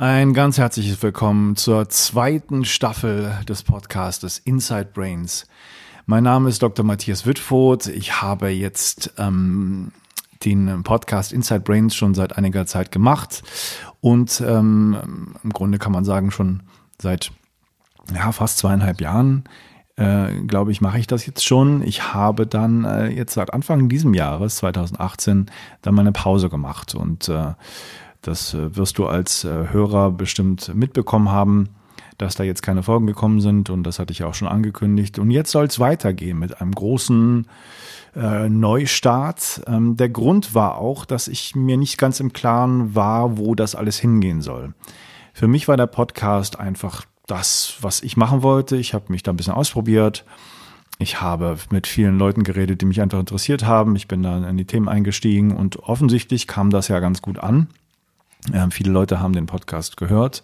Ein ganz herzliches Willkommen zur zweiten Staffel des Podcastes Inside Brains. Mein Name ist Dr. Matthias Wittfurt. Ich habe jetzt ähm, den Podcast Inside Brains schon seit einiger Zeit gemacht und ähm, im Grunde kann man sagen schon seit ja, fast zweieinhalb Jahren äh, glaube ich, mache ich das jetzt schon. Ich habe dann äh, jetzt seit Anfang diesem Jahres, 2018, dann meine Pause gemacht und äh, das äh, wirst du als äh, Hörer bestimmt mitbekommen haben, dass da jetzt keine Folgen gekommen sind und das hatte ich auch schon angekündigt. Und jetzt soll es weitergehen mit einem großen äh, Neustart. Ähm, der Grund war auch, dass ich mir nicht ganz im Klaren war, wo das alles hingehen soll. Für mich war der Podcast einfach das, was ich machen wollte. Ich habe mich da ein bisschen ausprobiert. Ich habe mit vielen Leuten geredet, die mich einfach interessiert haben. Ich bin dann in die Themen eingestiegen und offensichtlich kam das ja ganz gut an. Ähm, viele Leute haben den Podcast gehört.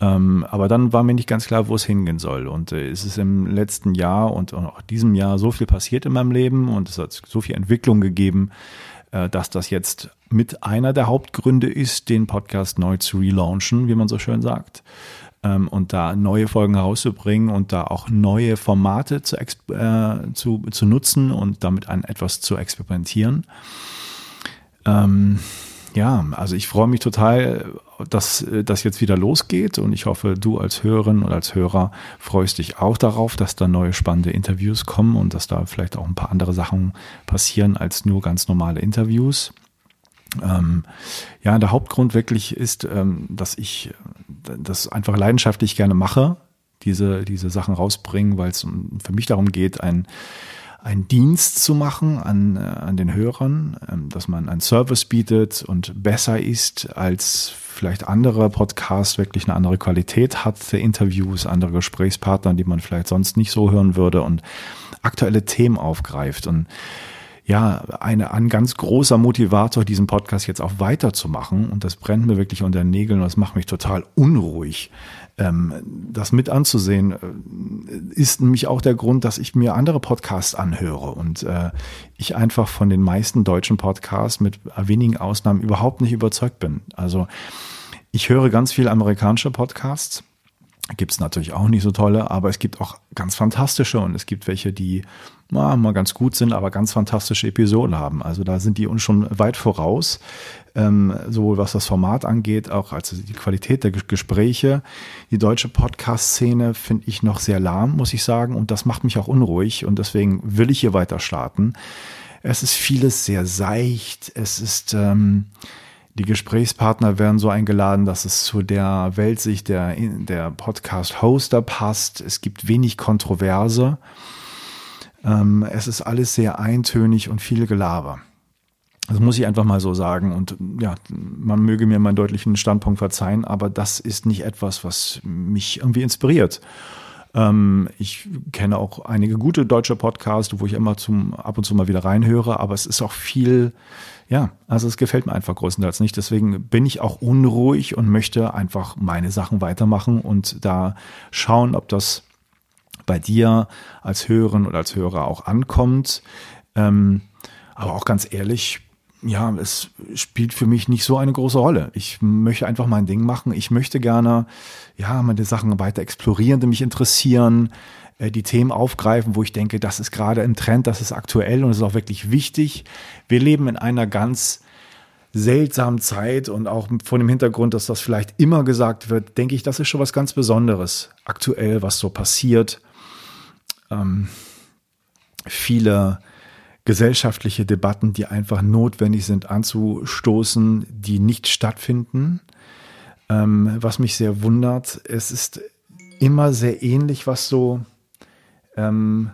Ähm, aber dann war mir nicht ganz klar, wo es hingehen soll. Und äh, es ist im letzten Jahr und auch diesem Jahr so viel passiert in meinem Leben und es hat so viel Entwicklung gegeben, äh, dass das jetzt mit einer der Hauptgründe ist, den Podcast neu zu relaunchen, wie man so schön sagt. Ähm, und da neue Folgen herauszubringen und da auch neue Formate zu, äh, zu, zu nutzen und damit an etwas zu experimentieren. Ähm, ja, also ich freue mich total, dass das jetzt wieder losgeht und ich hoffe, du als Hörerin und als Hörer freust dich auch darauf, dass da neue spannende Interviews kommen und dass da vielleicht auch ein paar andere Sachen passieren als nur ganz normale Interviews. Ähm, ja, der Hauptgrund wirklich ist, ähm, dass ich das einfach leidenschaftlich gerne mache, diese, diese Sachen rausbringen, weil es für mich darum geht, ein einen Dienst zu machen an, äh, an den Hörern, ähm, dass man einen Service bietet und besser ist als vielleicht andere Podcasts, wirklich eine andere Qualität hat der Interviews, andere Gesprächspartner, die man vielleicht sonst nicht so hören würde und aktuelle Themen aufgreift. Und ja, eine, ein ganz großer Motivator, diesen Podcast jetzt auch weiterzumachen. Und das brennt mir wirklich unter den Nägeln und das macht mich total unruhig. Ähm, das mit anzusehen, äh, ist nämlich auch der Grund, dass ich mir andere Podcasts anhöre und äh, ich einfach von den meisten deutschen Podcasts mit wenigen Ausnahmen überhaupt nicht überzeugt bin. Also ich höre ganz viel amerikanische Podcasts Gibt es natürlich auch nicht so tolle, aber es gibt auch ganz fantastische und es gibt welche, die na, mal ganz gut sind, aber ganz fantastische Episoden haben. Also da sind die uns schon weit voraus, ähm, sowohl was das Format angeht, auch als die Qualität der Gespräche. Die deutsche Podcast-Szene finde ich noch sehr lahm, muss ich sagen, und das macht mich auch unruhig und deswegen will ich hier weiter starten. Es ist vieles sehr seicht, es ist ähm, die Gesprächspartner werden so eingeladen, dass es zu der Weltsicht der, der Podcast-Hoster passt. Es gibt wenig Kontroverse. Ähm, es ist alles sehr eintönig und viel Gelaber. Das muss ich einfach mal so sagen. Und ja, man möge mir meinen deutlichen Standpunkt verzeihen, aber das ist nicht etwas, was mich irgendwie inspiriert. Ähm, ich kenne auch einige gute deutsche Podcasts, wo ich immer zum, ab und zu mal wieder reinhöre, aber es ist auch viel, ja, also es gefällt mir einfach größtenteils nicht. Deswegen bin ich auch unruhig und möchte einfach meine Sachen weitermachen und da schauen, ob das bei dir als Hörerin oder als Hörer auch ankommt. Ähm, aber auch ganz ehrlich, ja, es spielt für mich nicht so eine große Rolle. Ich möchte einfach mein Ding machen. Ich möchte gerne, ja, meine Sachen weiter explorieren, die mich interessieren. Äh, die Themen aufgreifen, wo ich denke, das ist gerade im Trend, das ist aktuell und ist auch wirklich wichtig. Wir leben in einer ganz seltsamen Zeit und auch vor dem Hintergrund, dass das vielleicht immer gesagt wird, denke ich, das ist schon was ganz Besonderes aktuell, was so passiert. Ähm, viele gesellschaftliche Debatten, die einfach notwendig sind anzustoßen, die nicht stattfinden. Ähm, was mich sehr wundert, es ist immer sehr ähnlich, was so ähm,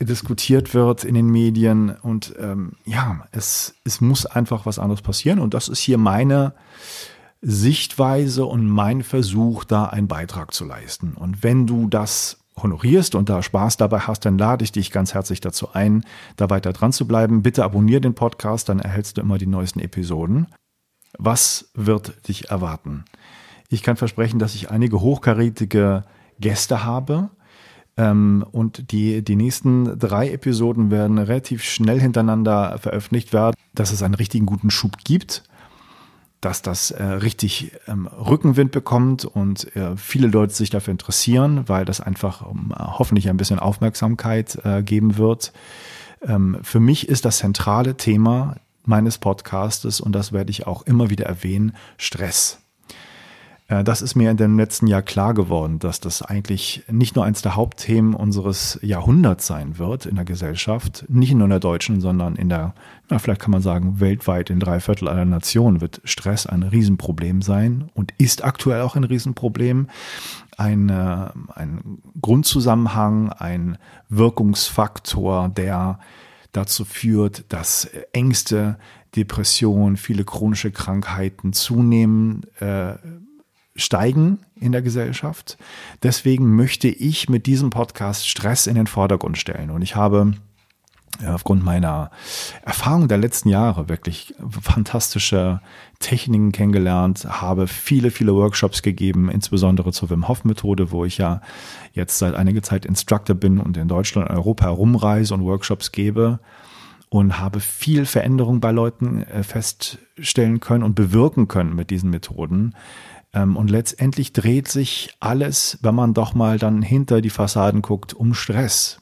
diskutiert wird in den Medien. Und ähm, ja, es, es muss einfach was anderes passieren. Und das ist hier meine Sichtweise und mein Versuch, da einen Beitrag zu leisten. Und wenn du das honorierst und da Spaß dabei hast, dann lade ich dich ganz herzlich dazu ein, da weiter dran zu bleiben. Bitte abonniere den Podcast, dann erhältst du immer die neuesten Episoden. Was wird dich erwarten? Ich kann versprechen, dass ich einige hochkarätige Gäste habe, ähm, und die, die nächsten drei Episoden werden relativ schnell hintereinander veröffentlicht werden, dass es einen richtigen guten Schub gibt. Dass das äh, richtig ähm, Rückenwind bekommt und äh, viele Leute sich dafür interessieren, weil das einfach um, äh, hoffentlich ein bisschen Aufmerksamkeit äh, geben wird. Ähm, für mich ist das zentrale Thema meines Podcastes und das werde ich auch immer wieder erwähnen, Stress. Äh, das ist mir in dem letzten Jahr klar geworden, dass das eigentlich nicht nur eines der Hauptthemen unseres Jahrhunderts sein wird in der Gesellschaft, nicht nur in der deutschen, sondern in der, na, vielleicht kann man sagen, weltweit in drei Viertel aller Nationen wird Stress ein Riesenproblem sein und ist aktuell auch ein Riesenproblem. Ein, äh, ein Grundzusammenhang, ein Wirkungsfaktor, der dazu führt, dass Ängste, Depression, viele chronische Krankheiten zunehmen, äh, steigen in der Gesellschaft. Deswegen möchte ich mit diesem Podcast Stress in den Vordergrund stellen. Und ich habe aufgrund meiner Erfahrung der letzten Jahre wirklich fantastische Techniken kennengelernt, habe viele, viele Workshops gegeben, insbesondere zur Wim Hof Methode, wo ich ja jetzt seit einiger Zeit Instructor bin und in Deutschland und Europa herumreise und Workshops gebe und habe viel Veränderung bei Leuten äh, feststellen können und bewirken können mit diesen Methoden. Ähm, und letztendlich dreht sich alles, wenn man doch mal dann hinter die Fassaden guckt, um Stress.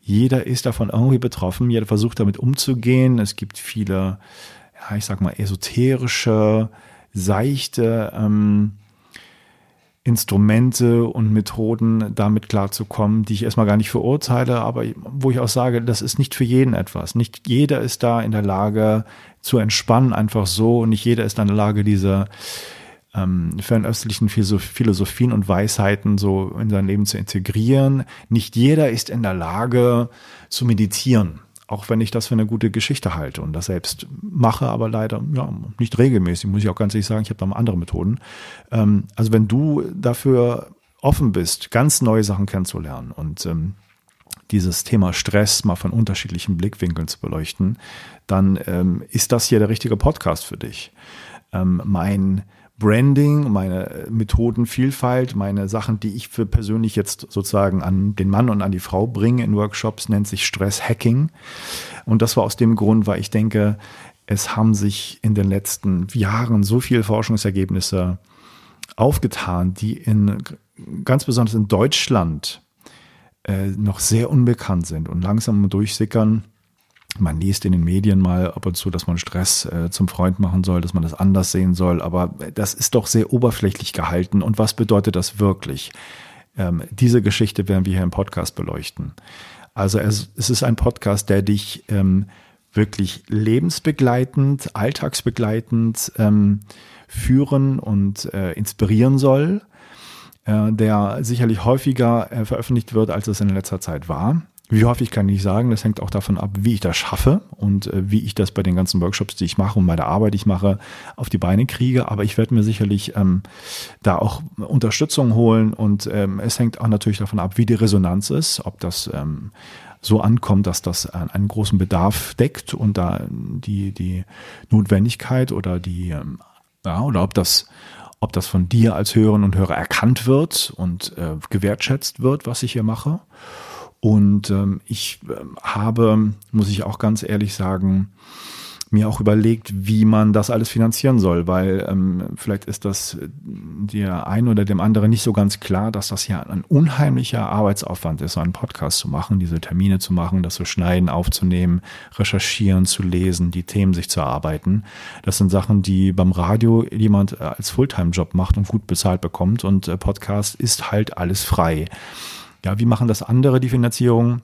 Jeder ist davon irgendwie betroffen, jeder versucht damit umzugehen. Es gibt viele, ja, ich sag mal, esoterische, seichte ähm, Instrumente und Methoden, damit klarzukommen, die ich erstmal gar nicht verurteile, aber wo ich auch sage, das ist nicht für jeden etwas. Nicht jeder ist da in der Lage zu entspannen, einfach so, und nicht jeder ist in der Lage, diese ähm, fernöstlichen Philosophien und Weisheiten so in sein Leben zu integrieren. Nicht jeder ist in der Lage zu meditieren, auch wenn ich das für eine gute Geschichte halte und das selbst mache, aber leider ja, nicht regelmäßig, muss ich auch ganz ehrlich sagen. Ich habe da mal andere Methoden. Ähm, also wenn du dafür offen bist, ganz neue Sachen kennenzulernen und ähm, dieses Thema Stress mal von unterschiedlichen Blickwinkeln zu beleuchten, dann ähm, ist das hier der richtige Podcast für dich. Ähm, mein Branding, meine Methodenvielfalt, meine Sachen, die ich für persönlich jetzt sozusagen an den Mann und an die Frau bringe in Workshops, nennt sich Stress-Hacking. Und das war aus dem Grund, weil ich denke, es haben sich in den letzten Jahren so viele Forschungsergebnisse aufgetan, die in ganz besonders in Deutschland äh, noch sehr unbekannt sind und langsam durchsickern man liest in den Medien mal ab und zu, dass man Stress äh, zum Freund machen soll, dass man das anders sehen soll, aber das ist doch sehr oberflächlich gehalten. Und was bedeutet das wirklich? Ähm, diese Geschichte werden wir hier im Podcast beleuchten. Also es, es ist ein Podcast, der dich ähm, wirklich lebensbegleitend, alltagsbegleitend ähm, führen und äh, inspirieren soll, äh, der sicherlich häufiger äh, veröffentlicht wird, als es in letzter Zeit war. Wie häufig kann ich sagen, das hängt auch davon ab, wie ich das schaffe und äh, wie ich das bei den ganzen Workshops, die ich mache und bei der Arbeit, die ich mache, auf die Beine kriege. Aber ich werde mir sicherlich ähm, da auch Unterstützung holen und ähm, es hängt auch natürlich davon ab, wie die Resonanz ist, ob das ähm, so ankommt, dass das einen großen Bedarf deckt und da die, die Notwendigkeit oder die, ähm, ja, oder ob das, ob das von dir als Hörerinnen und Hörer erkannt wird und äh, gewertschätzt wird, was ich hier mache. Und ähm, ich äh, habe, muss ich auch ganz ehrlich sagen, mir auch überlegt, wie man das alles finanzieren soll, weil ähm, vielleicht ist das der einen oder dem anderen nicht so ganz klar, dass das ja ein unheimlicher Arbeitsaufwand ist, so einen Podcast zu machen, diese Termine zu machen, das zu schneiden, aufzunehmen, recherchieren, zu lesen, die Themen sich zu erarbeiten. Das sind Sachen, die beim Radio jemand äh, als Fulltime-Job macht und gut bezahlt bekommt und äh, Podcast ist halt alles frei. Ja, wie machen das andere, die Finanzierung?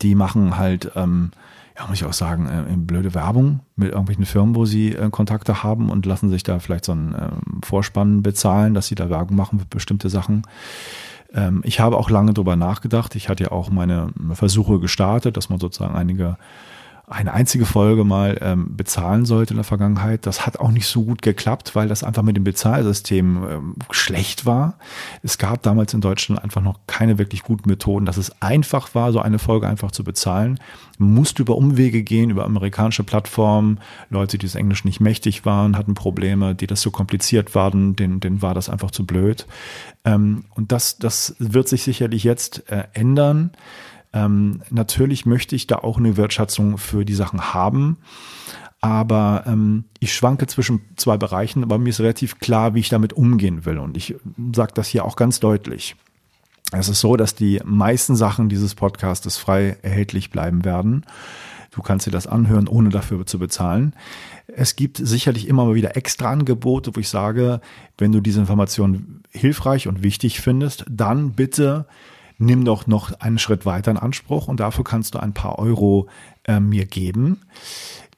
Die machen halt, ähm, ja, muss ich auch sagen, äh, blöde Werbung mit irgendwelchen Firmen, wo sie äh, Kontakte haben und lassen sich da vielleicht so einen ähm, Vorspann bezahlen, dass sie da Werbung machen für bestimmte Sachen. Ähm, ich habe auch lange drüber nachgedacht. Ich hatte ja auch meine Versuche gestartet, dass man sozusagen einige eine einzige Folge mal ähm, bezahlen sollte in der Vergangenheit. Das hat auch nicht so gut geklappt, weil das einfach mit dem Bezahlsystem ähm, schlecht war. Es gab damals in Deutschland einfach noch keine wirklich guten Methoden, dass es einfach war, so eine Folge einfach zu bezahlen. Musste über Umwege gehen, über amerikanische Plattformen. Leute, die das Englisch nicht mächtig waren, hatten Probleme, die das so kompliziert waren, denen, denen war das einfach zu blöd. Ähm, und das, das wird sich sicherlich jetzt äh, ändern. Ähm, natürlich möchte ich da auch eine Wertschätzung für die Sachen haben. aber ähm, ich schwanke zwischen zwei Bereichen, aber mir ist relativ klar, wie ich damit umgehen will. Und ich sage das hier auch ganz deutlich. Es ist so, dass die meisten Sachen dieses Podcastes frei erhältlich bleiben werden. Du kannst dir das anhören, ohne dafür zu bezahlen. Es gibt sicherlich immer mal wieder extra Angebote, wo ich sage, wenn du diese Information hilfreich und wichtig findest, dann bitte nimm doch noch einen Schritt weiter in Anspruch und dafür kannst du ein paar Euro äh, mir geben.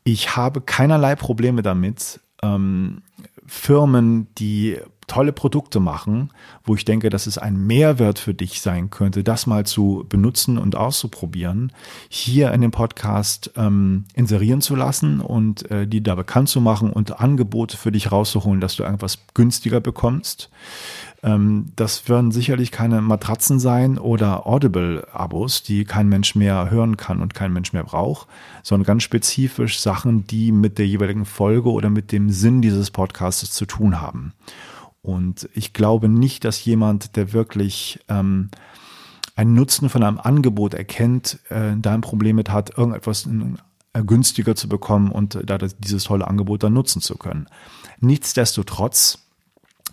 Ich habe keinerlei Probleme damit, ähm, Firmen, die tolle Produkte machen, wo ich denke, dass es ein Mehrwert für dich sein könnte, das mal zu benutzen und auszuprobieren, hier in dem Podcast ähm, inserieren zu lassen und äh, die da bekannt zu machen und Angebote für dich rauszuholen, dass du irgendwas günstiger bekommst. Ähm, das werden sicherlich keine Matratzen sein oder Audible-Abos, die kein Mensch mehr hören kann und kein Mensch mehr braucht, sondern ganz spezifisch Sachen, die mit der jeweiligen Folge oder mit dem Sinn dieses Podcasts zu tun haben. Und ich glaube nicht, dass jemand, der wirklich ähm, einen Nutzen von einem Angebot erkennt, äh, da ein Problem mit hat, irgendetwas äh, günstiger zu bekommen und da dieses tolle Angebot dann nutzen zu können. Nichtsdestotrotz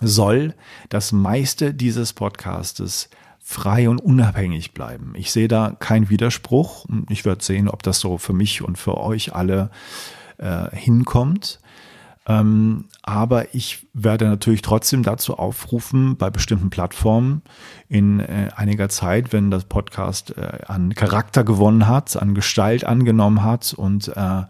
soll das meiste dieses Podcastes frei und unabhängig bleiben. Ich sehe da keinen Widerspruch. Ich werde sehen, ob das so für mich und für euch alle äh, hinkommt. Ähm, aber ich werde natürlich trotzdem dazu aufrufen, bei bestimmten Plattformen in äh, einiger Zeit, wenn das Podcast äh, an Charakter gewonnen hat, an Gestalt angenommen hat und äh,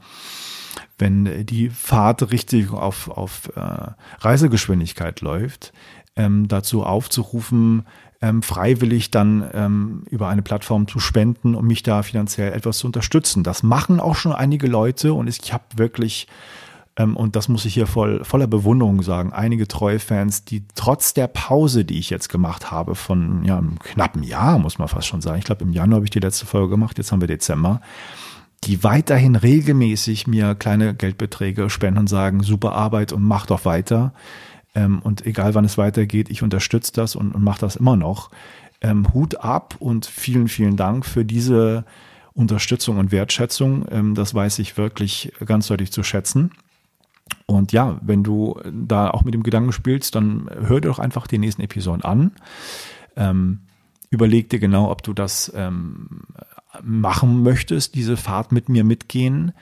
wenn die Fahrt richtig auf, auf äh, Reisegeschwindigkeit läuft, ähm, dazu aufzurufen, ähm, freiwillig dann ähm, über eine Plattform zu spenden, um mich da finanziell etwas zu unterstützen. Das machen auch schon einige Leute und ich habe wirklich ähm, und das muss ich hier voll, voller Bewunderung sagen, einige treue Fans, die trotz der Pause, die ich jetzt gemacht habe, von ja, einem knappen Jahr, muss man fast schon sagen, ich glaube im Januar habe ich die letzte Folge gemacht, jetzt haben wir Dezember, die weiterhin regelmäßig mir kleine Geldbeträge spenden und sagen, super Arbeit und mach doch weiter. Ähm, und egal wann es weitergeht, ich unterstütze das und, und mache das immer noch. Ähm, Hut ab und vielen, vielen Dank für diese Unterstützung und Wertschätzung. Ähm, das weiß ich wirklich ganz deutlich zu schätzen. Und ja, wenn du da auch mit dem Gedanken spielst, dann hör dir doch einfach die nächsten Episoden an. Ähm, überleg dir genau, ob du das ähm, machen möchtest, diese Fahrt mit mir mitgehen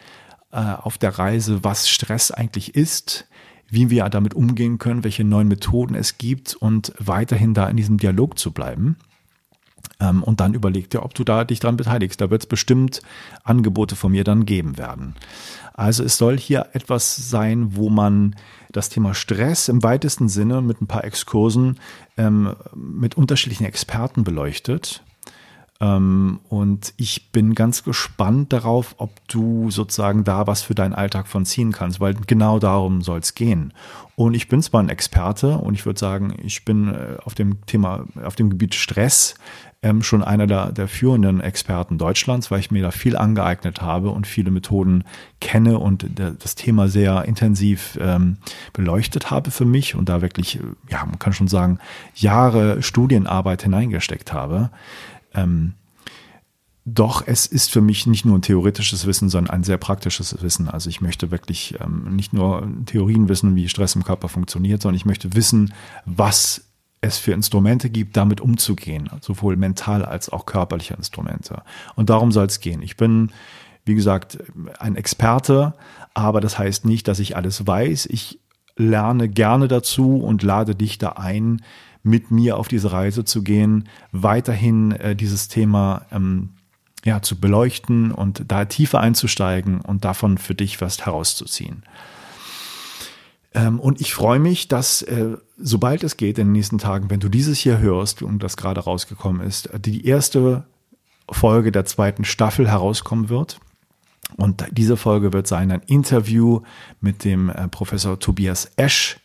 äh, auf der Reise, was Stress eigentlich ist, wie wir damit umgehen können, welche neuen Methoden es gibt und weiterhin da in diesem Dialog zu bleiben. Ähm, und dann überleg dir, ob du da dich dran beteiligst. Da wird es bestimmt Angebote von mir dann geben werden. Also es soll hier etwas sein, wo man das Thema Stress im weitesten Sinne mit ein paar Exkursen ähm, mit unterschiedlichen Experten beleuchtet und ich bin ganz gespannt darauf, ob du sozusagen da was für deinen Alltag von ziehen kannst, weil genau darum soll es gehen. Und ich bin zwar ein Experte und ich würde sagen, ich bin äh, auf dem Thema, auf dem Gebiet Stress ähm, schon einer der, der führenden Experten Deutschlands, weil ich mir da viel angeeignet habe und viele Methoden kenne und das Thema sehr intensiv ähm, beleuchtet habe für mich und da wirklich, äh, ja, man kann schon sagen, Jahre Studienarbeit hineingesteckt habe. Ähm, doch es ist für mich nicht nur ein theoretisches Wissen, sondern ein sehr praktisches Wissen. Also ich möchte wirklich ähm, nicht nur Theorien wissen, wie Stress im Körper funktioniert, sondern ich möchte wissen, was es für Instrumente gibt, damit umzugehen, sowohl mental als auch körperliche Instrumente. Und darum soll es gehen. Ich bin, wie gesagt, ein Experte, aber das heißt nicht, dass ich alles weiß. Ich lerne gerne dazu und lade dich da ein, mit mir auf diese Reise zu gehen, weiterhin äh, dieses Thema ähm, ja, zu beleuchten und da tiefer einzusteigen und davon für dich was herauszuziehen. Ähm, und ich freue mich, dass äh, sobald es geht in den nächsten Tagen, wenn du dieses hier hörst und das gerade rausgekommen ist, die erste Folge der zweiten Staffel herauskommen wird. Und diese Folge wird sein ein Interview mit dem äh, Professor Tobias Esch,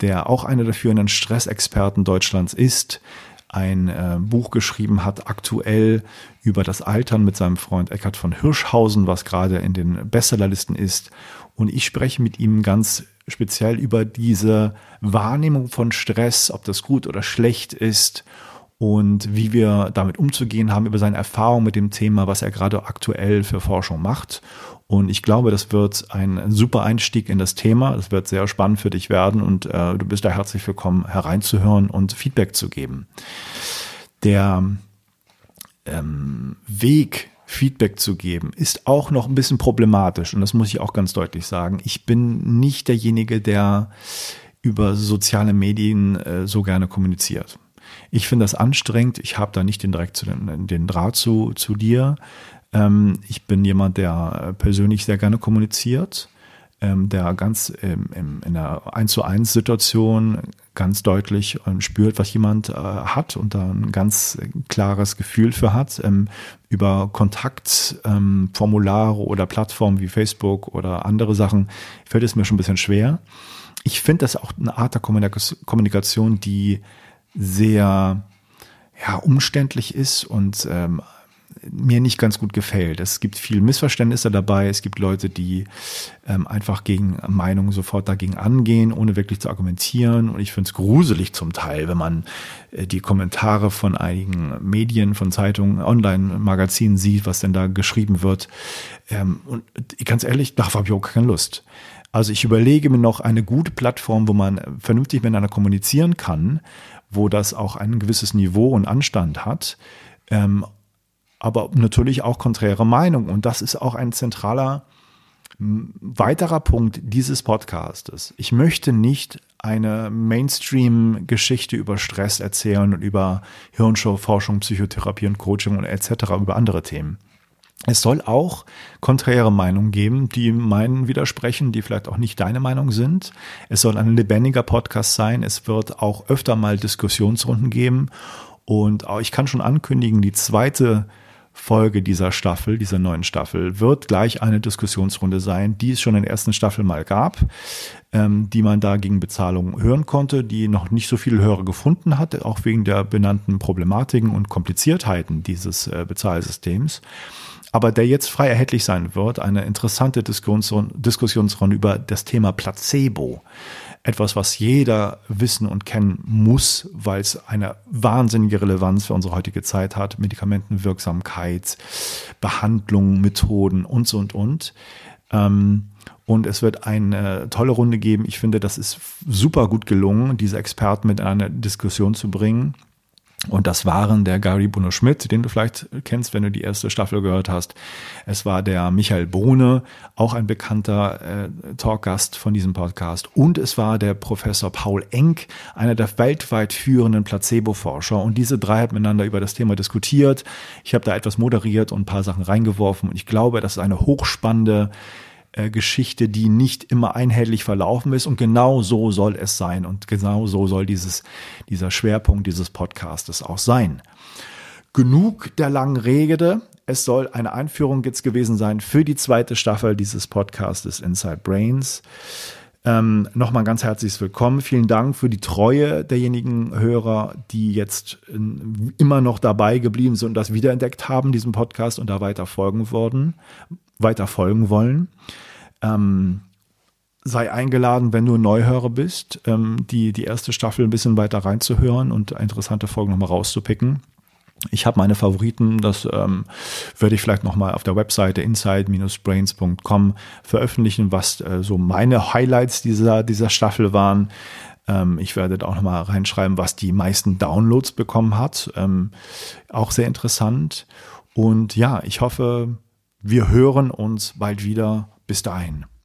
der auch einer der führenden Stressexperten Deutschlands ist, ein äh, Buch geschrieben hat, aktuell über das Altern mit seinem Freund Eckhard von Hirschhausen, was gerade in den Bestsellerlisten ist. Und ich spreche mit ihm ganz speziell über diese Wahrnehmung von Stress, ob das gut oder schlecht ist und wie wir damit umzugehen haben, über seine Erfahrung mit dem Thema, was er gerade aktuell für Forschung macht. Und ich glaube, das wird ein super Einstieg in das Thema. Das wird sehr spannend für dich werden und äh, du bist da herzlich willkommen, hereinzuhören und Feedback zu geben. Der ähm, Weg, Feedback zu geben, ist auch noch ein bisschen problematisch. Und das muss ich auch ganz deutlich sagen. Ich bin nicht derjenige, der über soziale Medien äh, so gerne kommuniziert. Ich finde das anstrengend. Ich habe da nicht den direkt zu den, Draht zu, zu dir. Ähm, ich bin jemand, der persönlich sehr gerne kommuniziert, ähm, der ganz ähm, in einer 1 zu 1 Situation ganz deutlich ähm, spürt, was jemand äh, hat und da ein ganz klares Gefühl für hat. Ähm, über Kontaktformulare ähm, oder Plattformen wie Facebook oder andere Sachen fällt es mir schon ein bisschen schwer. Ich finde das auch eine Art der Kommunikation, die sehr ja, umständlich ist und ähm, mir nicht ganz gut gefällt. Es gibt viel Missverständnisse dabei. Es gibt Leute, die ähm, einfach gegen Meinungen sofort dagegen angehen, ohne wirklich zu argumentieren. Und ich finde es gruselig zum Teil, wenn man äh, die Kommentare von einigen Medien, von Zeitungen, Online-Magazinen sieht, was denn da geschrieben wird. Ähm, und ganz ehrlich, darauf habe ich auch keine Lust. Also ich überlege mir noch eine gute Plattform, wo man vernünftig miteinander kommunizieren kann wo das auch ein gewisses Niveau und Anstand hat. Ähm, aber natürlich auch konträre Meinung. Und das ist auch ein zentraler weiterer Punkt dieses Podcastes. Ich möchte nicht eine Mainstream-Geschichte über Stress erzählen und über Hirnforschung, Psychotherapie und Coaching und etc., über andere Themen. Es soll auch konträre Meinungen geben, die meinen widersprechen, die vielleicht auch nicht deine Meinung sind. Es soll ein lebendiger Podcast sein. Es wird auch öfter mal Diskussionsrunden geben. Und ich kann schon ankündigen, die zweite Folge dieser Staffel, dieser neuen Staffel, wird gleich eine Diskussionsrunde sein, die es schon in der ersten Staffel mal gab, ähm, die man da gegen Bezahlung hören konnte, die noch nicht so viele Hörer gefunden hatte, auch wegen der benannten Problematiken und Kompliziertheiten dieses äh, Bezahlsystems aber der jetzt frei erhältlich sein wird, eine interessante Diskussionsrunde über das Thema Placebo. Etwas, was jeder wissen und kennen muss, weil es eine wahnsinnige Relevanz für unsere heutige Zeit hat. Medikamentenwirksamkeit, Behandlung, Methoden und so und und. Ähm, und es wird eine tolle Runde geben. Ich finde, das ist super gut gelungen, diese Experten mit in eine Diskussion zu bringen. Und das waren der Gary Bruno Schmidt, den du vielleicht kennst, wenn du die erste Staffel gehört hast. Es war der Michael Bohne, auch ein bekannter äh, Talkgast von diesem Podcast. Und es war der Professor Paul Enck, einer der weltweit führenden Placebo-Forscher. Und diese drei haben miteinander über das Thema diskutiert. Ich habe da etwas moderiert und ein paar Sachen reingeworfen. Und ich glaube, das ist eine hochspannende Geschichte, die nicht immer einheitlich verlaufen ist. Und genau so soll es sein. Und genau so soll dieses, dieser Schwerpunkt dieses Podcastes auch sein. Genug der langen Rede. Es soll eine Einführung jetzt gewesen sein für die zweite Staffel dieses Podcastes Inside Brains. Ähm, Nochmal ganz herzliches Willkommen. Vielen Dank für die Treue derjenigen Hörer, die jetzt äh, immer noch dabei geblieben sind und das wiederentdeckt haben, diesen Podcast und da weiter folgen worden, weiter folgen wollen. Ähm, sei eingeladen, wenn du Neuhörer bist, ähm, die, die erste Staffel ein bisschen weiter reinzuhören und interessante Folgen nochmal rauszupicken. Ich habe meine Favoriten, das ähm, werde ich vielleicht nochmal auf der Webseite inside-brains.com veröffentlichen, was äh, so meine Highlights dieser, dieser Staffel waren. Ähm, ich werde da auch nochmal reinschreiben, was die meisten Downloads bekommen hat. Ähm, auch sehr interessant. Und ja, ich hoffe, wir hören uns bald wieder. Bis dahin.